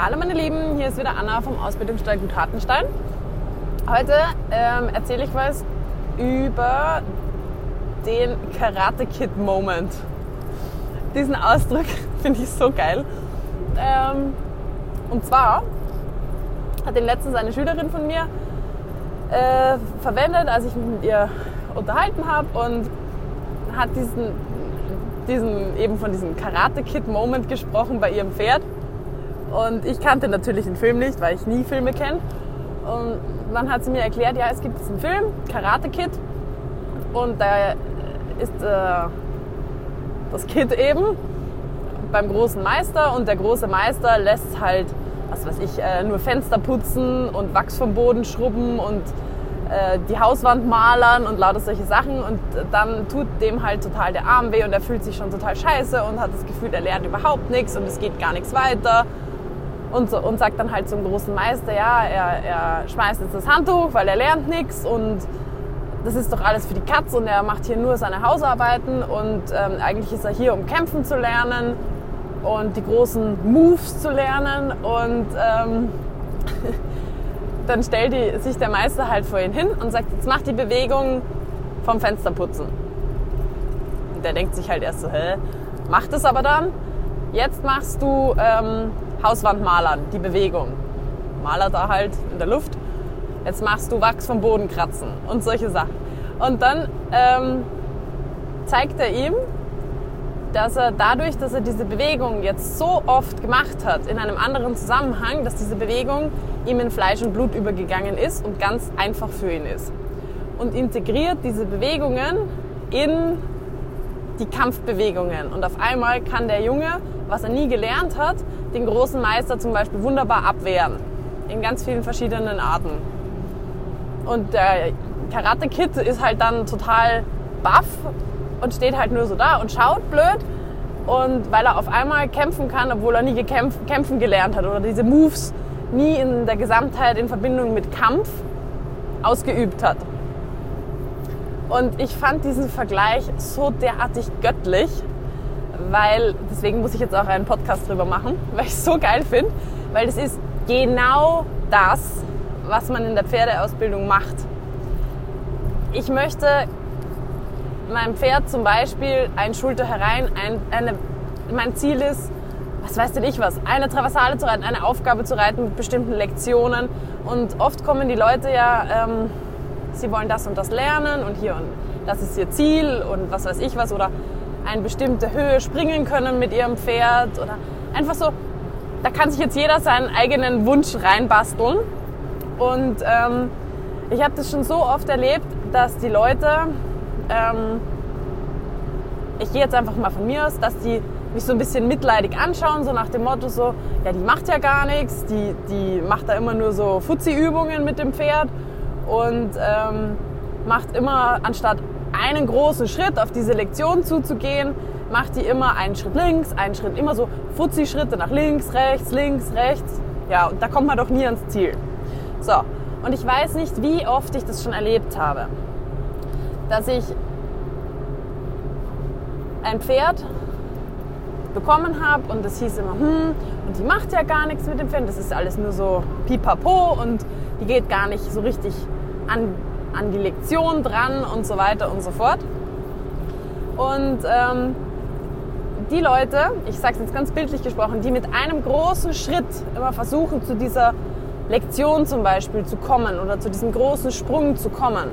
Hallo meine Lieben, hier ist wieder Anna vom Ausbildungsstall Gut Hartenstein. Heute ähm, erzähle ich was über den Karate Kid Moment. Diesen Ausdruck finde ich so geil. Ähm, und zwar hat den letztens eine Schülerin von mir äh, verwendet, als ich mich mit ihr unterhalten habe und hat diesen, diesen eben von diesem Karate Kid Moment gesprochen bei ihrem Pferd. Und ich kannte natürlich den Film nicht, weil ich nie Filme kenne. Und dann hat sie mir erklärt, ja, es gibt diesen Film, Karate Kid. Und da ist äh, das Kid eben beim großen Meister und der große Meister lässt halt, was weiß ich, äh, nur Fenster putzen und Wachs vom Boden schrubben und äh, die Hauswand malern und lauter solche Sachen und dann tut dem halt total der Arm weh und er fühlt sich schon total scheiße und hat das Gefühl, er lernt überhaupt nichts und es geht gar nichts weiter und, so, und sagt dann halt zum großen Meister, ja, er, er schmeißt jetzt das Handtuch, weil er lernt nichts und das ist doch alles für die Katz und er macht hier nur seine Hausarbeiten und ähm, eigentlich ist er hier, um kämpfen zu lernen und die großen Moves zu lernen und ähm, dann stellt die, sich der Meister halt vor ihn hin und sagt, jetzt mach die Bewegung vom Fenster putzen. Und der denkt sich halt erst so, hä, macht es aber dann. Jetzt machst du ähm, Hauswandmalern, die Bewegung. Maler da halt in der Luft. Jetzt machst du Wachs vom Boden kratzen und solche Sachen. Und dann ähm, zeigt er ihm, dass er dadurch, dass er diese Bewegung jetzt so oft gemacht hat, in einem anderen Zusammenhang, dass diese Bewegung ihm in Fleisch und Blut übergegangen ist und ganz einfach für ihn ist. Und integriert diese Bewegungen in die Kampfbewegungen. Und auf einmal kann der Junge, was er nie gelernt hat, den großen Meister zum Beispiel wunderbar abwehren. In ganz vielen verschiedenen Arten. Und der Karate Kid ist halt dann total baff und steht halt nur so da und schaut blöd. Und weil er auf einmal kämpfen kann, obwohl er nie gekämpf, kämpfen gelernt hat oder diese Moves nie in der Gesamtheit in Verbindung mit Kampf ausgeübt hat. Und ich fand diesen Vergleich so derartig göttlich, weil, deswegen muss ich jetzt auch einen Podcast drüber machen, weil ich es so geil finde, weil das ist genau das, was man in der Pferdeausbildung macht. Ich möchte meinem Pferd zum Beispiel ein Schulter herein, ein, eine, mein Ziel ist, was weiß denn ich was, eine Traversale zu reiten, eine Aufgabe zu reiten mit bestimmten Lektionen. Und oft kommen die Leute ja, ähm, sie wollen das und das lernen und hier und das ist ihr Ziel und was weiß ich was oder eine bestimmte Höhe springen können mit ihrem Pferd oder einfach so, da kann sich jetzt jeder seinen eigenen Wunsch reinbasteln. Und ähm, ich habe das schon so oft erlebt, dass die Leute, ähm, ich gehe jetzt einfach mal von mir aus, dass die mich so ein bisschen mitleidig anschauen, so nach dem Motto so, ja, die macht ja gar nichts, die, die macht da immer nur so Fuzzi-Übungen mit dem Pferd und ähm, macht immer, anstatt einen großen Schritt auf diese Lektion zuzugehen, macht die immer einen Schritt links, einen Schritt, immer so Fuzzi-Schritte nach links, rechts, links, rechts. Ja, und da kommt man doch nie ans Ziel. So, und ich weiß nicht, wie oft ich das schon erlebt habe, dass ich ein Pferd bekommen habe und das hieß immer, hm, und die macht ja gar nichts mit dem Pferd, das ist alles nur so pipapo und die geht gar nicht so richtig an an die Lektion dran und so weiter und so fort. Und ähm, die Leute, ich sage es jetzt ganz bildlich gesprochen, die mit einem großen Schritt immer versuchen, zu dieser Lektion zum Beispiel zu kommen oder zu diesem großen Sprung zu kommen,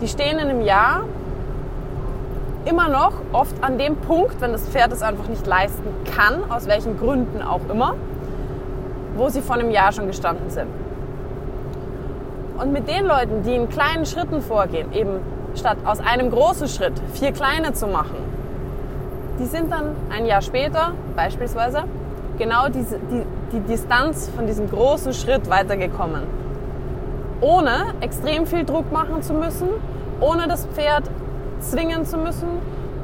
die stehen in einem Jahr immer noch oft an dem Punkt, wenn das Pferd es einfach nicht leisten kann, aus welchen Gründen auch immer, wo sie vor einem Jahr schon gestanden sind. Und mit den Leuten, die in kleinen Schritten vorgehen, eben statt aus einem großen Schritt vier kleine zu machen, die sind dann ein Jahr später beispielsweise genau diese, die, die Distanz von diesem großen Schritt weitergekommen. Ohne extrem viel Druck machen zu müssen, ohne das Pferd zwingen zu müssen,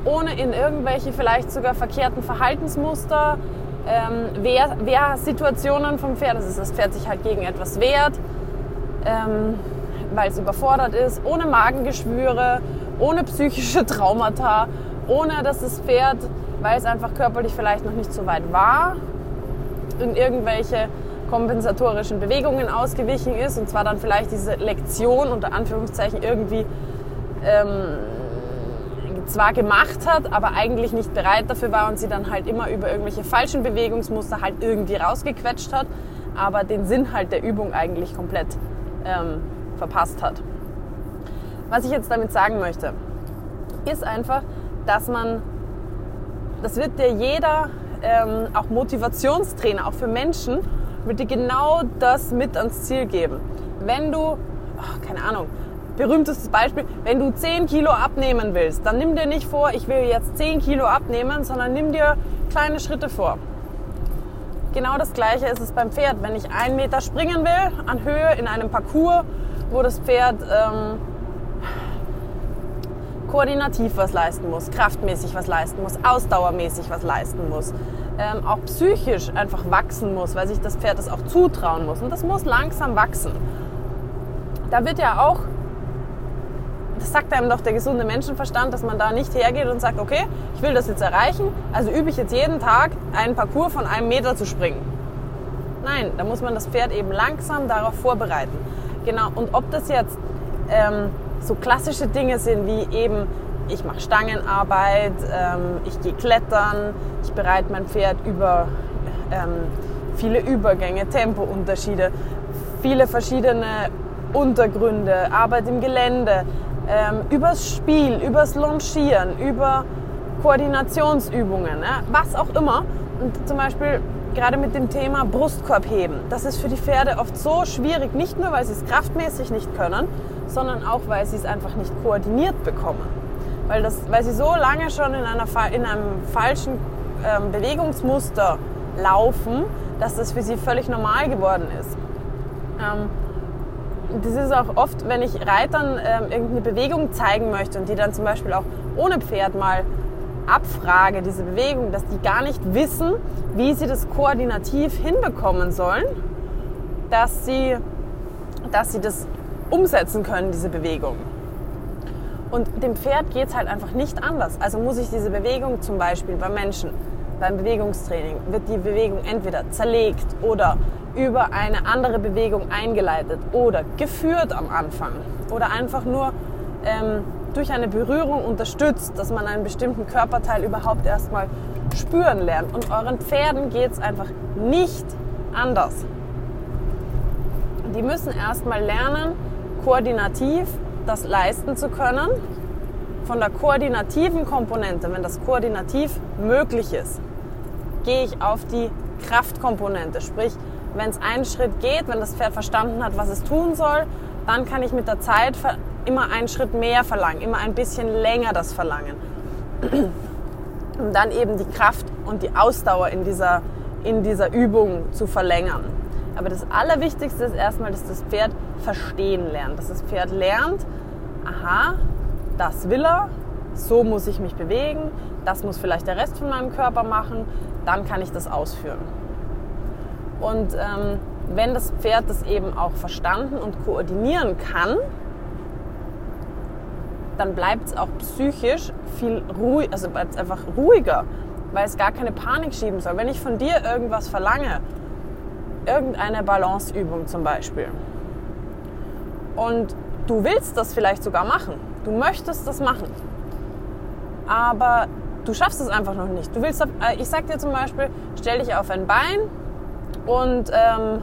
ohne in irgendwelche vielleicht sogar verkehrten Verhaltensmuster, ähm, Wehr, Wehrsituationen vom Pferd, dass das Pferd sich halt gegen etwas wehrt, ähm, weil es überfordert ist, ohne Magengeschwüre, ohne psychische Traumata, ohne dass das Pferd, weil es einfach körperlich vielleicht noch nicht so weit war, in irgendwelche kompensatorischen Bewegungen ausgewichen ist. Und zwar dann vielleicht diese Lektion unter Anführungszeichen irgendwie ähm, zwar gemacht hat, aber eigentlich nicht bereit dafür war und sie dann halt immer über irgendwelche falschen Bewegungsmuster halt irgendwie rausgequetscht hat, aber den Sinn halt der Übung eigentlich komplett ähm, verpasst hat. Was ich jetzt damit sagen möchte, ist einfach, dass man, das wird dir jeder, ähm, auch Motivationstrainer, auch für Menschen, wird dir genau das mit ans Ziel geben. Wenn du, ach, keine Ahnung, berühmtestes Beispiel, wenn du 10 Kilo abnehmen willst, dann nimm dir nicht vor, ich will jetzt 10 Kilo abnehmen, sondern nimm dir kleine Schritte vor. Genau das gleiche ist es beim Pferd. Wenn ich einen Meter springen will an Höhe in einem Parcours, wo das Pferd ähm, koordinativ was leisten muss, kraftmäßig was leisten muss, ausdauermäßig was leisten muss, ähm, auch psychisch einfach wachsen muss, weil sich das Pferd das auch zutrauen muss. Und das muss langsam wachsen. Da wird ja auch, das sagt einem doch der gesunde Menschenverstand, dass man da nicht hergeht und sagt, okay, ich will das jetzt erreichen, also übe ich jetzt jeden Tag einen Parcours von einem Meter zu springen. Nein, da muss man das Pferd eben langsam darauf vorbereiten. Genau, und ob das jetzt ähm, so klassische Dinge sind wie eben, ich mache Stangenarbeit, ähm, ich gehe klettern, ich bereite mein Pferd über ähm, viele Übergänge, Tempounterschiede, viele verschiedene Untergründe, Arbeit im Gelände, ähm, übers Spiel, übers Longieren, über Koordinationsübungen, ja, was auch immer. Und zum Beispiel gerade mit dem Thema Brustkorbheben. Das ist für die Pferde oft so schwierig, nicht nur, weil sie es kraftmäßig nicht können, sondern auch, weil sie es einfach nicht koordiniert bekommen. Weil, das, weil sie so lange schon in, einer, in einem falschen ähm, Bewegungsmuster laufen, dass das für sie völlig normal geworden ist. Ähm, das ist auch oft, wenn ich Reitern ähm, irgendeine Bewegung zeigen möchte und die dann zum Beispiel auch ohne Pferd mal abfrage, diese Bewegung, dass die gar nicht wissen, wie sie das koordinativ hinbekommen sollen, dass sie, dass sie das umsetzen können, diese Bewegung. Und dem Pferd geht es halt einfach nicht anders. Also muss ich diese Bewegung zum Beispiel beim Menschen, beim Bewegungstraining, wird die Bewegung entweder zerlegt oder über eine andere Bewegung eingeleitet oder geführt am Anfang oder einfach nur ähm, durch eine Berührung unterstützt, dass man einen bestimmten Körperteil überhaupt erstmal spüren lernt. Und euren Pferden geht es einfach nicht anders. Die müssen erstmal lernen, koordinativ das leisten zu können. Von der koordinativen Komponente, wenn das koordinativ möglich ist, gehe ich auf die Kraftkomponente. Sprich, wenn es einen Schritt geht, wenn das Pferd verstanden hat, was es tun soll, dann kann ich mit der Zeit immer einen Schritt mehr verlangen, immer ein bisschen länger das verlangen. Um dann eben die Kraft und die Ausdauer in dieser, in dieser Übung zu verlängern. Aber das Allerwichtigste ist erstmal, dass das Pferd verstehen lernt. Dass das Pferd lernt, aha, das will er, so muss ich mich bewegen, das muss vielleicht der Rest von meinem Körper machen, dann kann ich das ausführen. Und ähm, wenn das Pferd das eben auch verstanden und koordinieren kann, dann bleibt es auch psychisch viel ruhig, also bleibt es einfach ruhiger, weil es gar keine Panik schieben soll. Wenn ich von dir irgendwas verlange, irgendeine Balanceübung zum Beispiel, und du willst das vielleicht sogar machen, du möchtest das machen, aber du schaffst es einfach noch nicht. Du willst, äh, ich sag dir zum Beispiel, stell dich auf ein Bein und ähm,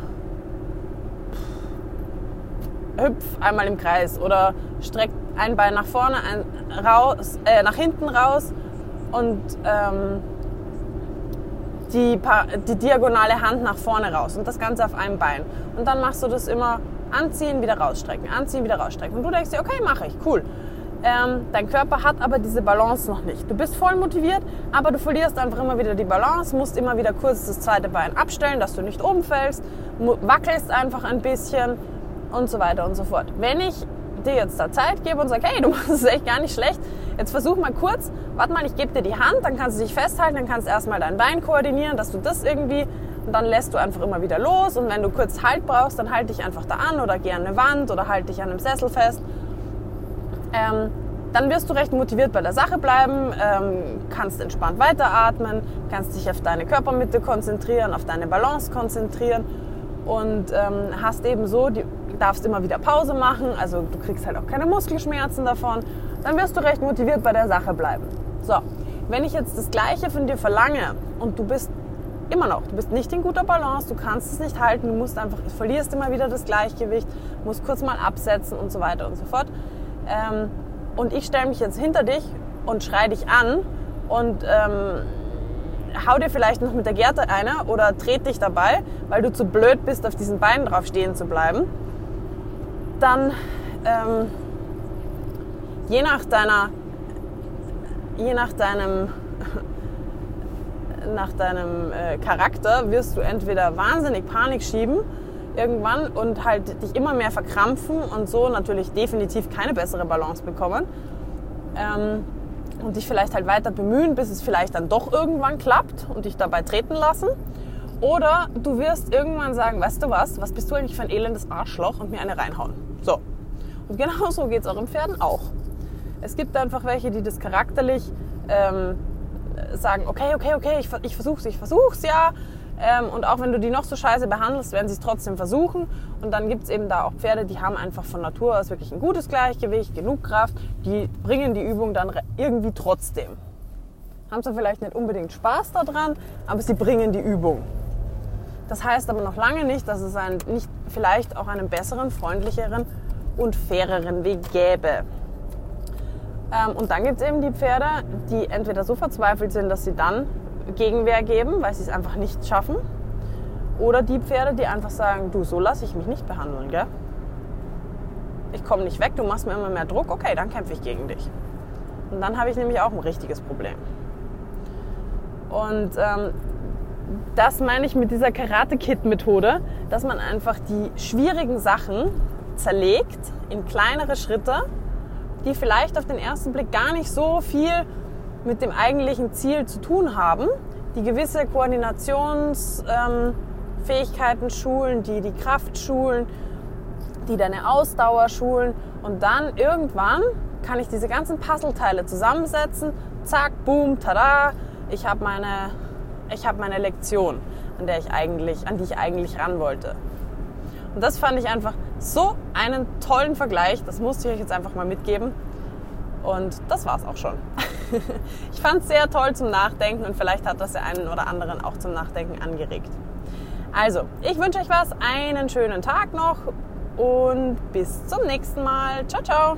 hüpf einmal im Kreis oder streck ein Bein nach vorne, ein raus, äh, nach hinten raus und ähm, die, die diagonale Hand nach vorne raus und das Ganze auf einem Bein. Und dann machst du das immer anziehen, wieder rausstrecken, anziehen, wieder rausstrecken. Und du denkst dir, okay, mache ich, cool. Ähm, dein Körper hat aber diese Balance noch nicht. Du bist voll motiviert, aber du verlierst einfach immer wieder die Balance, musst immer wieder kurz das zweite Bein abstellen, dass du nicht umfällst, wackelst einfach ein bisschen und so weiter und so fort. Wenn ich dir jetzt da Zeit gebe und sage, hey, du machst es echt gar nicht schlecht, jetzt versuch mal kurz, warte mal, ich gebe dir die Hand, dann kannst du dich festhalten, dann kannst du erstmal dein Bein koordinieren, dass du das irgendwie und dann lässt du einfach immer wieder los und wenn du kurz Halt brauchst, dann halt dich einfach da an oder geh an eine Wand oder halt dich an einem Sessel fest ähm, dann wirst du recht motiviert bei der Sache bleiben, ähm, kannst entspannt weiteratmen, kannst dich auf deine Körpermitte konzentrieren, auf deine Balance konzentrieren und ähm, hast eben so, die, darfst immer wieder Pause machen, also du kriegst halt auch keine Muskelschmerzen davon, dann wirst du recht motiviert bei der Sache bleiben. So, wenn ich jetzt das Gleiche von dir verlange und du bist immer noch, du bist nicht in guter Balance, du kannst es nicht halten, du musst einfach, du verlierst immer wieder das Gleichgewicht, musst kurz mal absetzen und so weiter und so fort. Ähm, und ich stelle mich jetzt hinter dich und schreie dich an und ähm, hau dir vielleicht noch mit der Gerte eine oder dreht dich dabei, weil du zu blöd bist, auf diesen Beinen drauf stehen zu bleiben, dann ähm, je nach deiner, je nach deinem, nach deinem äh, Charakter wirst du entweder wahnsinnig Panik schieben irgendwann und halt dich immer mehr verkrampfen und so natürlich definitiv keine bessere Balance bekommen. Ähm, und dich vielleicht halt weiter bemühen, bis es vielleicht dann doch irgendwann klappt und dich dabei treten lassen. Oder du wirst irgendwann sagen, weißt du was, was bist du eigentlich für ein elendes Arschloch und mir eine reinhauen. So. Und genau so geht es euren Pferden auch. Es gibt einfach welche, die das charakterlich ähm, sagen, okay, okay, okay, ich, ich versuch's, ich versuch's ja, ähm, und auch wenn du die noch so scheiße behandelst, werden sie es trotzdem versuchen. Und dann gibt es eben da auch Pferde, die haben einfach von Natur aus wirklich ein gutes Gleichgewicht, genug Kraft. Die bringen die Übung dann irgendwie trotzdem. Haben zwar vielleicht nicht unbedingt Spaß daran, aber sie bringen die Übung. Das heißt aber noch lange nicht, dass es einen, nicht vielleicht auch einen besseren, freundlicheren und faireren Weg gäbe. Ähm, und dann gibt es eben die Pferde, die entweder so verzweifelt sind, dass sie dann Gegenwehr geben, weil sie es einfach nicht schaffen. Oder die Pferde, die einfach sagen, du, so lasse ich mich nicht behandeln, gell? Ich komme nicht weg, du machst mir immer mehr Druck, okay, dann kämpfe ich gegen dich. Und dann habe ich nämlich auch ein richtiges Problem. Und ähm, das meine ich mit dieser Karate-Kit-Methode, dass man einfach die schwierigen Sachen zerlegt in kleinere Schritte, die vielleicht auf den ersten Blick gar nicht so viel mit dem eigentlichen Ziel zu tun haben, die gewisse Koordinationsfähigkeiten ähm, schulen, die die Kraft schulen, die deine Ausdauer schulen und dann irgendwann kann ich diese ganzen Puzzleteile zusammensetzen, zack, boom, tada, ich habe meine, ich hab meine Lektion, an, der ich eigentlich, an die ich eigentlich ran wollte. Und das fand ich einfach so einen tollen Vergleich, das musste ich euch jetzt einfach mal mitgeben. Und das war's auch schon. ich fand es sehr toll zum Nachdenken und vielleicht hat das der einen oder anderen auch zum Nachdenken angeregt. Also, ich wünsche euch was, einen schönen Tag noch und bis zum nächsten Mal. Ciao, ciao.